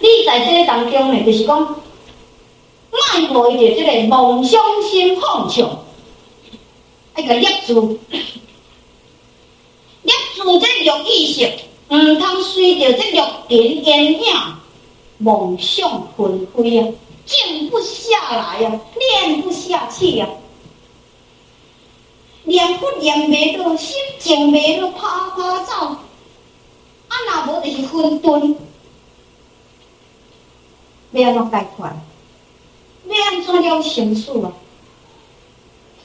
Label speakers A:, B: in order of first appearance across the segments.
A: 你在这个当中呢，就是讲，卖互伊个这个梦想心放纵，那个业主，业主这有意识，毋通随着这个点点影，梦想纷飞啊，静不下来啊，练不下去啊，念不念袂落，心静袂落，趴趴走，啊，若无就是混沌。要安怎解决？要安怎了成事啊？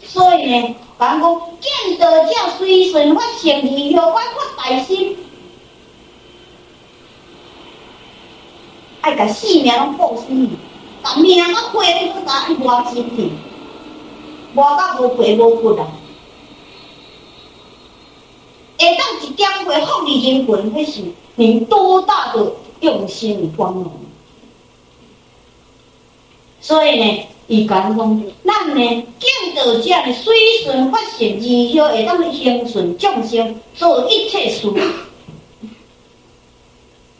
A: 所以呢，讲讲见得这随顺发生以后，我发大心，爱甲性命拢报死，把命啊花咧去甲活真去，活甲无赔无骨啊！会当一点会福利人群，那是你多大的用心与光荣。所以呢，伊讲讲，咱呢见到这样随顺发生以后，会当恒顺众生做一切事。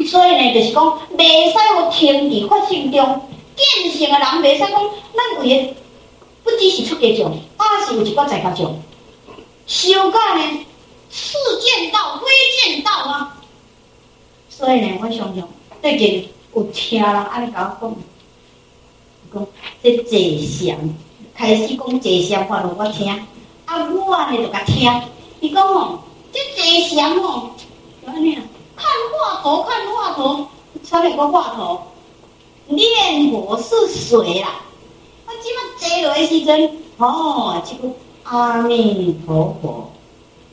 A: 所以呢，就是讲，袂使有天地发生中见性的人，袂使讲，咱为不只是出家众，还是有一个在家众。修改呢，是见道非见道啊。所以呢，我想想，最近有听人安尼甲我讲。讲这坐禅，开始讲坐禅话让我听，啊，我呢就甲听。伊讲哦，这坐禅哦，就安尼啊，看画头，看画头，差点个画头，念佛是水啦。我即马坐落的时阵，哦，这个阿弥陀佛，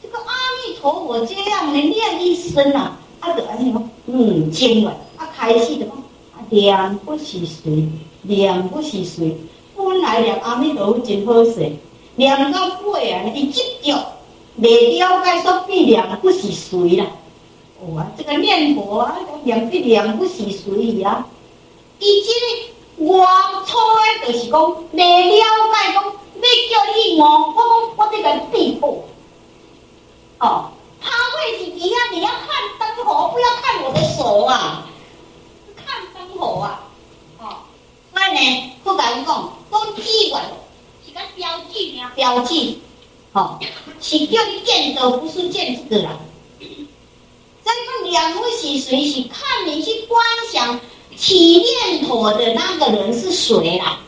A: 这个阿弥陀佛这样的念一声啊，啊，就安尼讲，嗯，经文，啊，开始就讲，啊，念不是水。念不是水，本来念阿弥陀佛真好势，念到尾啊，伊执着未了解说必念不是水啦。哇，这个念佛啊，念必念不是水啊。伊这个我初的就是讲未了解讲，要叫你我我我这个地步。哦，他会是一样，你要看灯火，不要看我的手啊，看灯火啊。不敢讲，都记完，是个标记呀，标记，好，是叫你见得，不是见这个人。这个念佛是谁？是看你去观想起念头的那个人是谁啦？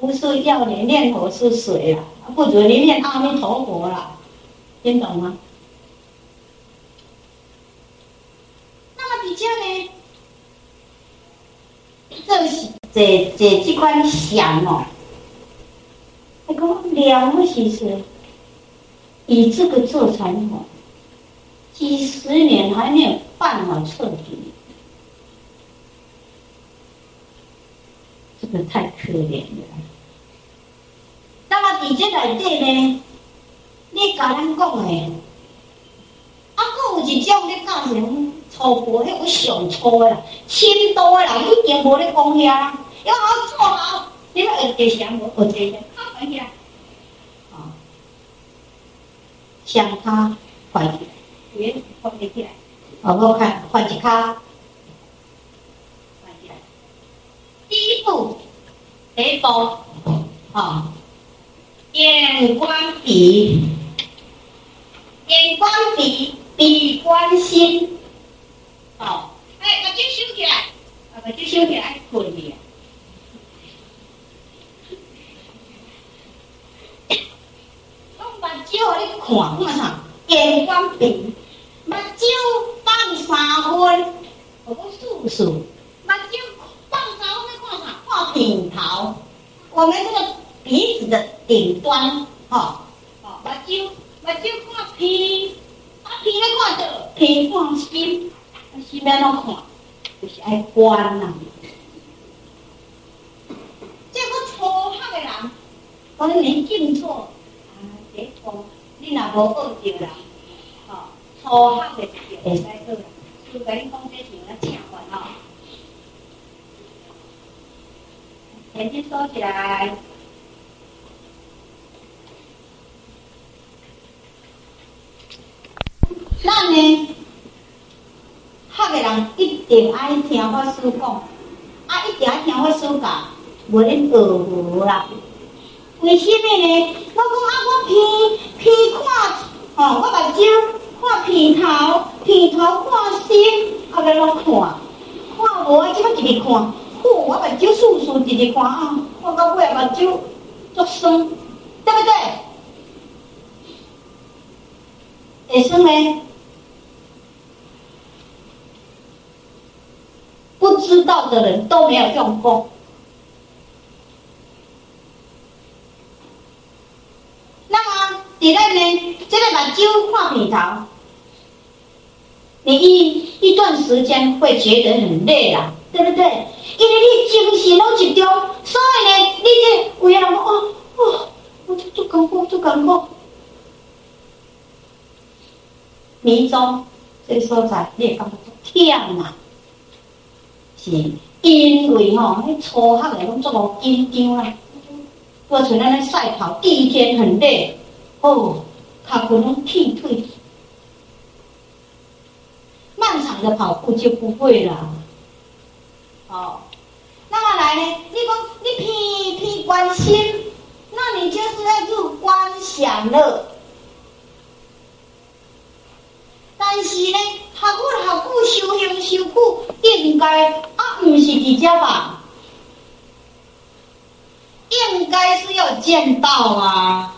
A: 不是要你念头是谁啦？不准你念阿弥陀佛啦，听懂吗？那么底下呢？这是这这这款想哦，那个两个其实以这个做传统，几十年还没有办法彻底，这个太可怜了。那么底下来对呢？你跟人讲的，啊，还有一种你讲什粗暴，迄个上粗诶啦，深度诶啦，已经无咧讲遐啦。要好做好，你要学这些，我学这些，好快起来。啊，向他快起来，别快起来。好，我看快起卡，快起来。第一步，第一步，啊，眼观鼻，眼观鼻，鼻观心。哦，哎，把脚收起来，啊，把脚收起来，可以。我把脚你看看哈，眼观鼻，把脚放三分，我数数，把脚放三分看啥？看鼻头，我们这个鼻子的顶端，哈，好，把脚把脚看鼻，把鼻来看着，鼻看心。西边那看，就是爱观呐。这个初学的人，可能你进错啊，别错。你若无学着人，哦，初学的会使做。就跟你讲这些要听完啊。眼睛收起来。那呢？汉学的人一定爱听法师讲，啊，一定爱听法师教，无恁学无啦。为虾米呢？我讲啊，我鼻鼻看，哦，我目睭看鼻头，鼻头看心，后来拢看，看无啊，即摆直直看，好，我目睭绷绷直直看啊，看到尾目睭足酸，对不对？会酸呢？不知道的人都没有用过。第二呢，这个把揪画鼻头，你一一段时间会觉得很累啦，对不对？因为你精神拢集中，所以呢，你这有人讲哦哦，我就做功课做功课，迷中这个所在你会感觉天呐，是因为吼、哦，那初学的拢做无紧张啦，过像咱咧赛跑第一天很累。哦，他可能踢腿，漫长的跑步就不会了。哦，那么来呢？你讲你偏偏关心，那你就是在做观想了。但是呢，学过学久修行修久，应该啊，不是比较吧？应该是要见到啊。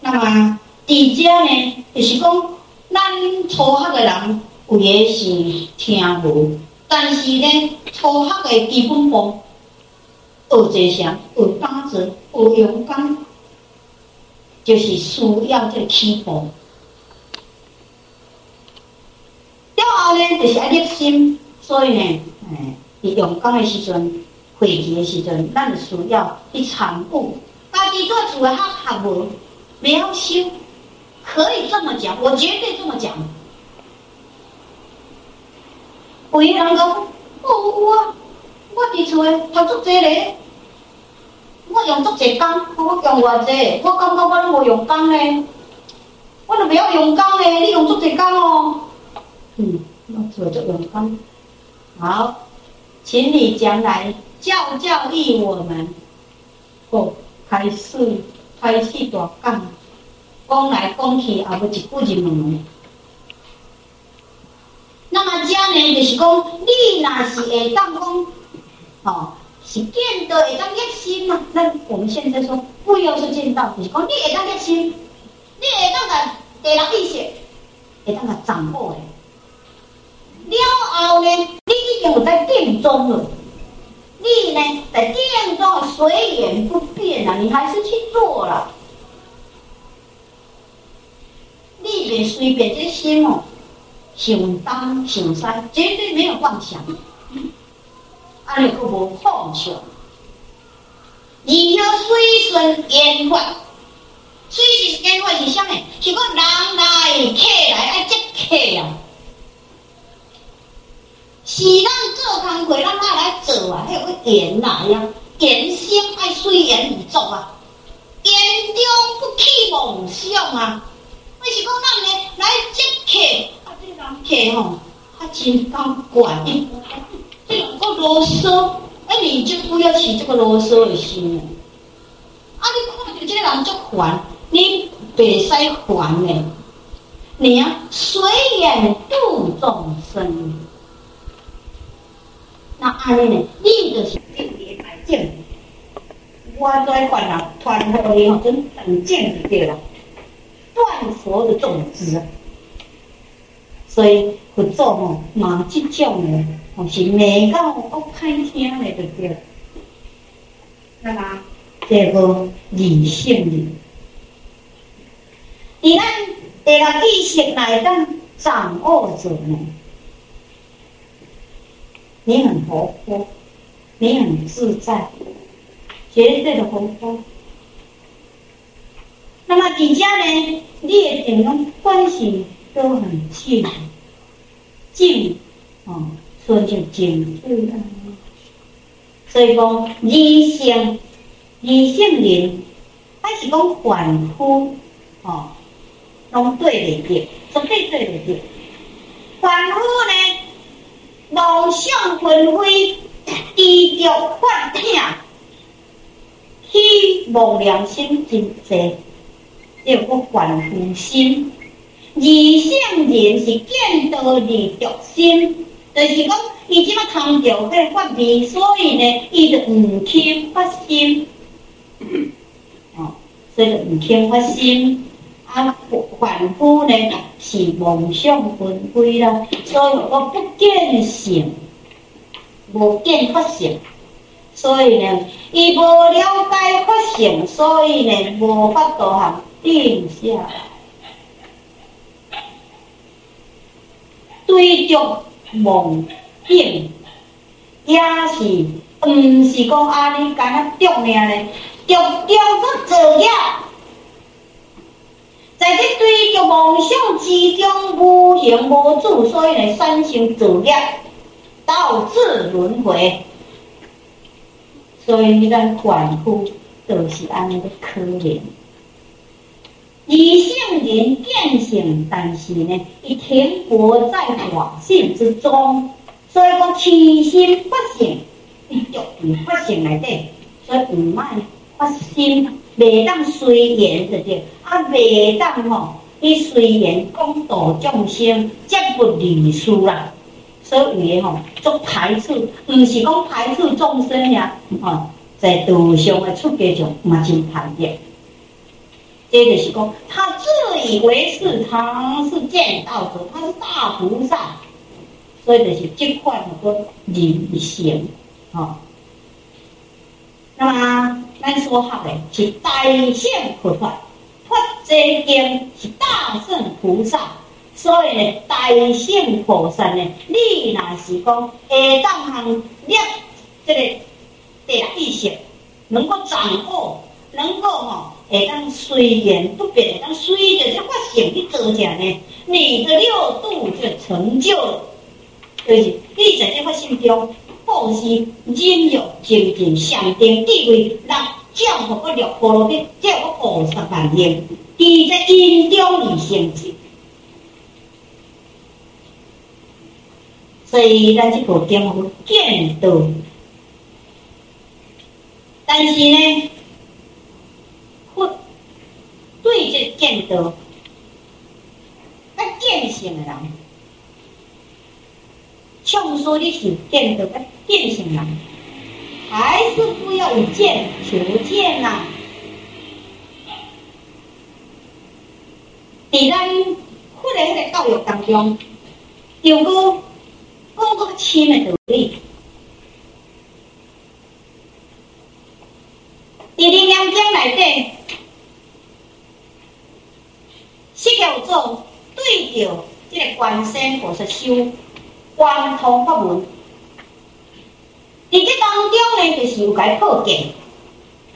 A: 那么，底家呢，就是讲，咱初学的人有的是听无，但是呢，初学的基本功，学这些，学打坐，学勇敢，就是需要这个起步。了后呢，就是爱热心，所以呢，哎，你勇敢的时阵，会记的时阵，咱需要去参悟，家己做主学学无。没有修，可以这么讲，我绝对这么讲。有人讲，哦，我我伫厝诶读足侪咧，我用足侪工，我用偌济，我感觉我拢无用功咧，我都不要用功咧，你用足侪工哦。嗯，我做足用工。好，请你将来教教育我们。哦，开始。开始大讲，讲来讲去也无一句就问。那么这样呢，就是讲你若是会当讲，哦，是见到会当热心嘛？那我们现在说，不要说见到，就是讲你会当热心，你会当个第六意识，会当个掌握的。了后呢，你已经有在定中了。你呢，在殿中随缘不变啊，你还是去做了。你别随便这心哦，想东想西，绝对没有妄想。啊，你佫无妄想。你要随顺缘法，随顺缘法是啥呢？是讲人来客来爱接客啊。是咱做工课，咱哪来做啊？迄个缘来啊，缘生爱随缘而作啊，缘中不起妄想啊。我是讲咱呢来接客，啊，这人客吼，他真敢管，这个个啰嗦，哎，你就不要起这个啰嗦的心了。啊，你看到这个人就烦，你别使烦呢，你要随缘度众生。那安尼呢？你就是正业来正，我在管人传佛的吼，真很正就对了，断佛的种子。所以佛祖吼，嘛这种呢，吼是美到都歹听的就对了。那么这个理性的，你看这个意识来当掌握者呢？你很活泼，你很自在，绝对的活泼。那么底下呢，你也整个关系都很近，近，哦，所以就近对了。所以讲理性，理性人，还是讲凡夫，哦，拢对袂着，绝对对袂着。凡夫呢，妄想纷飞，执着法听，希望良心真济，要个凡夫心。二圣人是见道而着心，就是讲伊即马贪着迄个法味，所以呢，伊就毋轻发心。哦，所以就毋轻发心。啊，凡夫呢是妄想纷飞啦，所以我不见性，无见法性。所以呢，伊无了解法性，所以呢，无法度通定下。追逐梦境，也是毋是讲安尼干那着命咧，着叫做作业，在这追逐梦想之中无形无主，所以呢产生作业，导致轮回。所以咱凡夫都是安尼个可怜。二圣人见性，但是呢，伊停泊在法性之中，所以讲起心不性，伊就伫法性内底，所以毋卖发心，袂当随缘着着，啊，袂当吼，伊随缘讲度众生，则不离事啦。所以吼，足排斥，毋是讲排斥众生呀，吼，在道上诶出家众嘛真排斥。这就是讲，他自以为是，他是见道者，他是大菩萨，所以就是这块很多人性，哈。那么，咱说好的是大圣菩萨，佛这经是大圣菩萨，所以呢，大圣菩萨呢，你若是讲下当行念这个第一识，能够掌握，能够哈。会当随缘不变，会当随着这法性去做下呢，你的六度就成就了。就是你在这法性中，布施、忍辱、精进、禅定、智慧，让教和个六波罗蜜，这个菩萨万应，你在因中而生起。所以咱这部经有见道，但是呢。对这见道，较见性的人，像说你是见道较见性人，还是不要以见求见呐、啊？在咱佛的迄个教育当中，有个讲个深的道理，在《楞严经》内底。释迦有做对着这个观世菩萨修观通法门，在这当中呢，就是有该破见、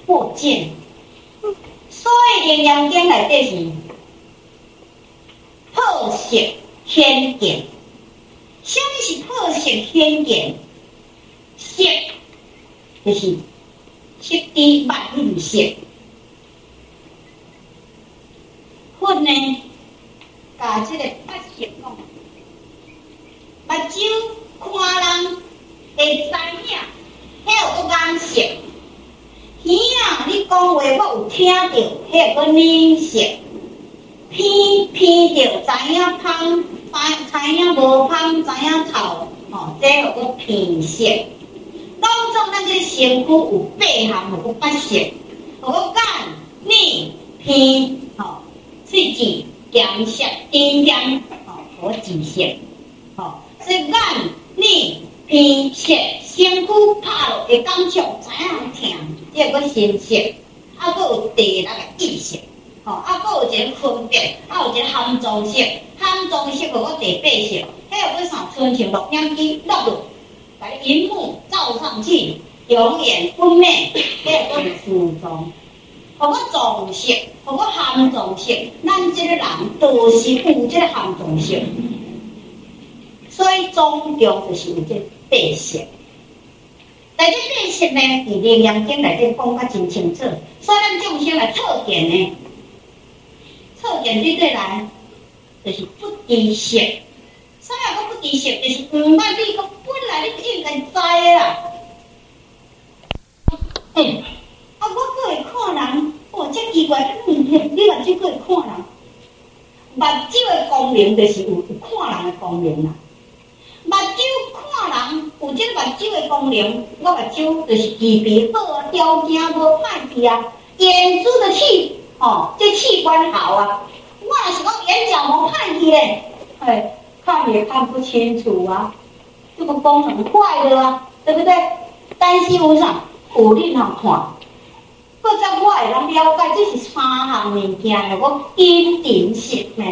A: 破见，所以《楞严经》内底是破色偏见。什么是破色偏见？色就是色地万物色。分呢，把这个八色讲，目睭看人会知影，迄个颜色。耳啊，你讲话我有听到，迄个耳色。鼻鼻着知影香，知知影无香，知影臭，吼，这个鼻色。当中咱这个身躯有八项，有个八色，有个眼、耳、鼻，吼。喙齿、颊、舌、鼻、咽，吼，和舌色，所以眼、耳、鼻、舌、身躯拍落会感触，知影疼，这个身色，啊，搁有第六个意识，吼，啊，搁有一个分别，啊，有一个含藏识，含藏识搁有第八识，还有个啥？春秋录音机录入，把荧幕照上去，永远不灭，还有个辅助。何个藏识，何个含藏识，咱这个人都是有这个含藏识，所以终究就是有这八识。但这八识呢，伫《楞严经》内底讲较真清楚，所以咱众生来测验呢，测测验对对来，就是不知识。啥物讲不知识？就是毋捌你讲本来你应该知啦。哎、啊，我阁会看人，哦，遮奇怪，遮物件，你目睭阁会看人。目睭的功能就是有有看人的功能啦。这个目睭的功能，我目睭就是具备好啊，条件无歹去啊。眼珠的器，哦，这器官好啊。我若是讲眼角膜歹去嘞，哎，看也看不清楚啊。这个功能坏的啊，对不对？但是有啥？有你通看，或者我会能了解，这是三项物件，我坚定性呢。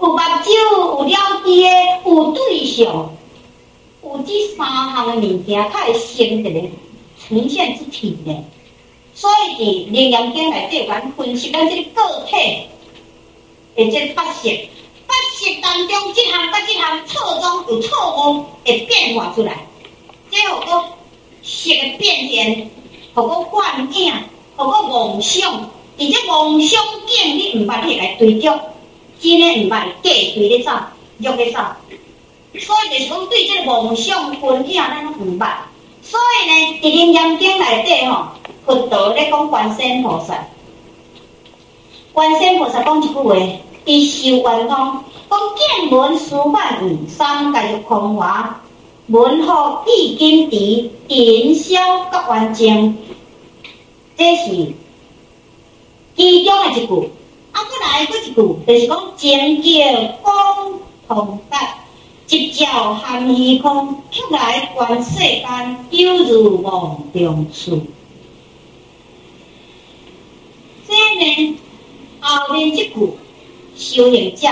A: 有目睭，有了解，有对象。有这三项的物件，它会成一个呈现之体呢。所以伫灵验经内底，阮分析咱这个个体的这发现，发现当中即项甲即项错综有错误会变化出来，这有个色的变现，有个幻影，有个妄想，而且妄想境你毋捌去来对照，真诶毋捌假对咧走，约咧走。所以就是讲，对这个妄想分影，咱毋捌。所以呢，伫灵验经内底吼，佛陀咧讲观世菩萨，观世菩萨讲一句话：伊修圆通，讲见闻思梵语，三界有空话，闻法意金持，营销觉圆净。这是其中的一句。啊，过来过一句，就是讲净叫光通达。一朝含虚空，出来观世间，犹如梦中处。这呢，后面即句修行者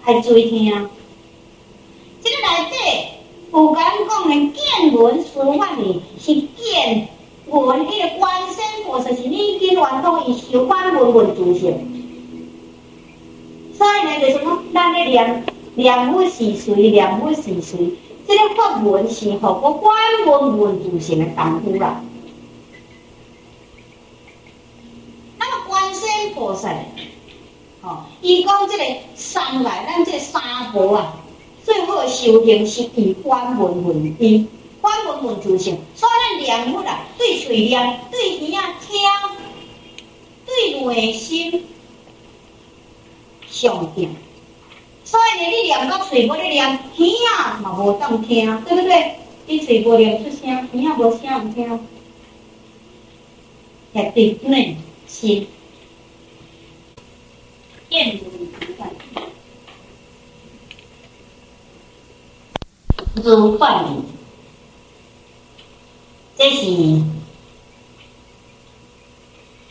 A: 还注意听即。这个内底有讲讲的见闻说法呢，是见闻迄个观世菩萨是已经圆通伊修观闻闻自性。所以呢，就是讲咱咧念。念佛是谁？念佛是谁？这个法门是互我观文文自性的功夫啦。那么观世菩萨，哦，伊讲这个三来，咱这三宝啊，最好修行是以观闻闻以观文文自性。所以咱念佛啊，对嘴念，对耳啊听，对内心上定。所以呢，你念到嘴巴里念，耳仔嘛无当听，对不对？你嘴巴念出声，耳仔无声唔听，也对内心见闻思梵，如梵语，这是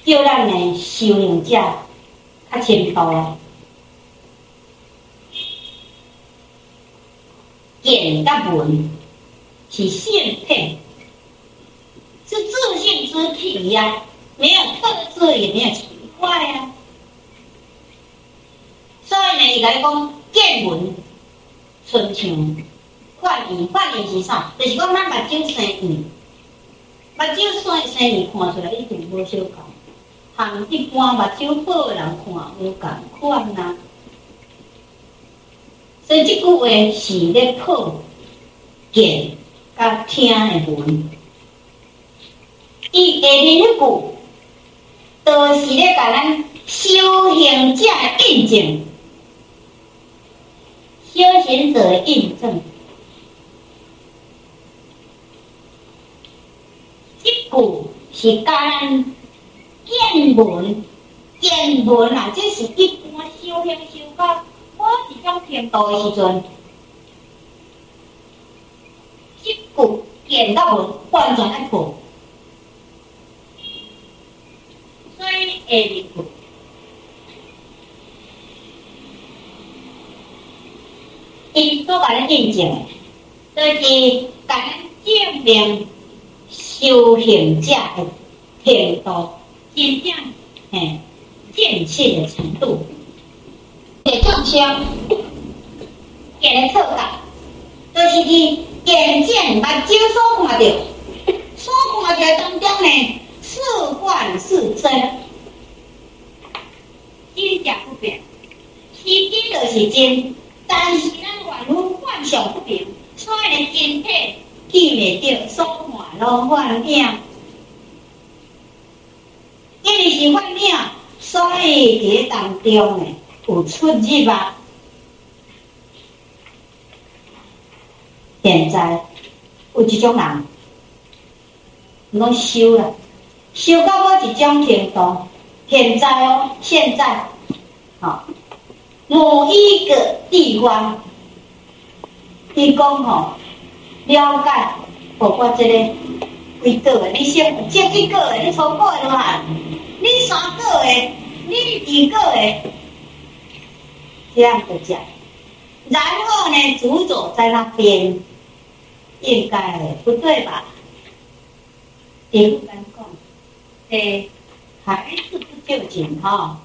A: 叫咱的修行者较清楚。见甲闻是性体，是自性之体呀、啊，没有特质，也没有奇怪呀、啊。所以呢，伊来讲见闻，亲像幻影，幻影是啥？就是讲咱目睭生缘，目睭生生缘看出来一定无相共，和一般目睭好的人看无共款呐。所以这句话是咧破见甲听的闻，伊下面那句都是咧甲咱修行者的印证，修行者的印证，这句是干见闻见闻啊，这是一般修行修到。我是讲天道的时阵，一句见到闻完全来破，所以下一句，伊所甲咱印证，就是甲咱证明修行者的天道真正嘿见切的程度。个众生，见的错觉，就是去见证目睭所看到，所看到当中呢，是幻是真，真假不变，是真就是真，但是咱万物幻象不平，所以呢，身体见未着，所看拢幻影。因为是幻影，所以伫当中呢有出入啊。现在有一种人，拢修了，修到我一种程度。现在哦，现在，好，某一个地方，伊讲吼，了解，包括这个几个的，你先这几个的，你超过的嘛？你三个的，你二个的，这样子讲，然后呢，主走在那边，应该不对吧？也不敢讲，诶。还是不就紧哈？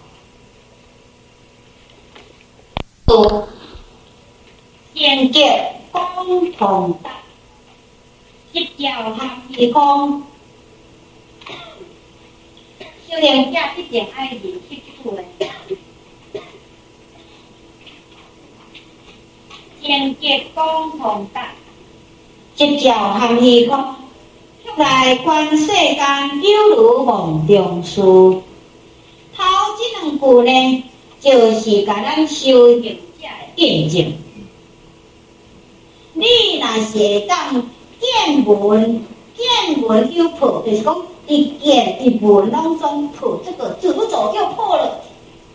A: 多见解共同的，结交和提供，修炼家一点爱心去做的，见解共同的，结交和提供。在观世间，有如梦中事。头这两句呢，就是甲咱修行者见证。你若是会当见闻，见闻又破，就是讲一见一闻当中破这个主轴又破了，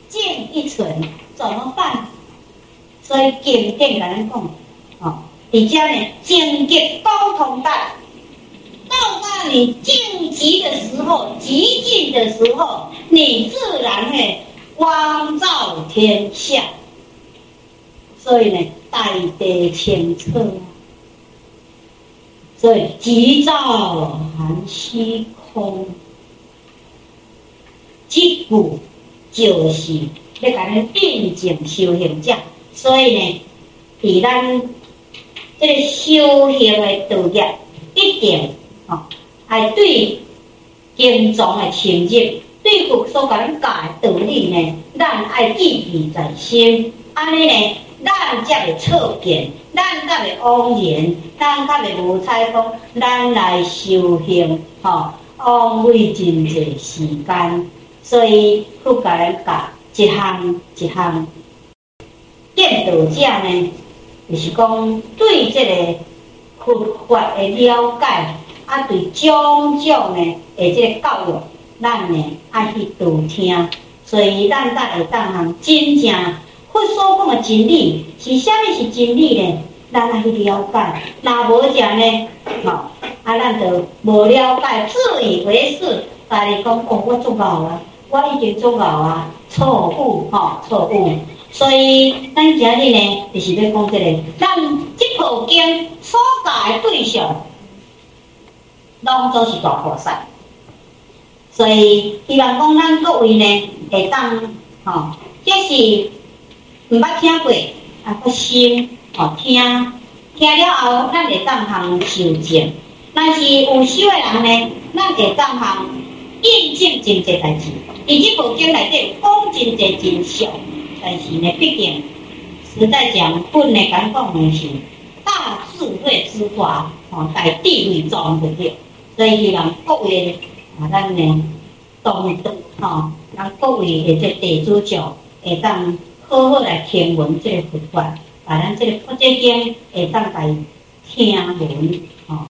A: 见一存，怎么办？所以经典甲咱讲，哦，而且呢，境界高通达。到那里晋级的时候，极静的时候，你自然会光照天下。所以呢，大地清澈，所以极照含虚空。这股就是要讲的定静修行者。所以呢，在咱这个修行的道业一定。哦，爱对经藏的深入，对佛所讲教的道理呢，咱爱记忆在心。安尼呢，咱才会彻见，咱才会妄言，咱才会无采风，咱来修行，吼、哦，枉费真济时间。所以，佛教人教一项一项，见道者呢，就是讲对这个佛法的了解。啊，对种种呢，诶，这个教育，咱呢爱去多听，所以咱才会当行真正佛所讲的真理是啥物是真理呢？咱爱去了解，若无这样呢，吼，啊，咱就无了解，自以为是，家己讲哦，我做到啊，我已经做到啊，错误，吼，错误。所以咱今日呢，就是要讲这个，咱这部经所教的对象。拢都是大菩萨，所以希望讲咱各位呢会当吼，即是毋捌听过啊，个心吼听，听了后咱会当通修证。但是有修的人呢，咱会当通印证真济代志。伊即部经内底讲真济真相，但是呢，毕竟实在讲本来讲讲的是大智慧之华，吼，在地位中的了。所以让各位啊，咱呢懂得吼，让各位的这地主教会当好好来听闻这个佛法，把咱这个佛经会当来听闻。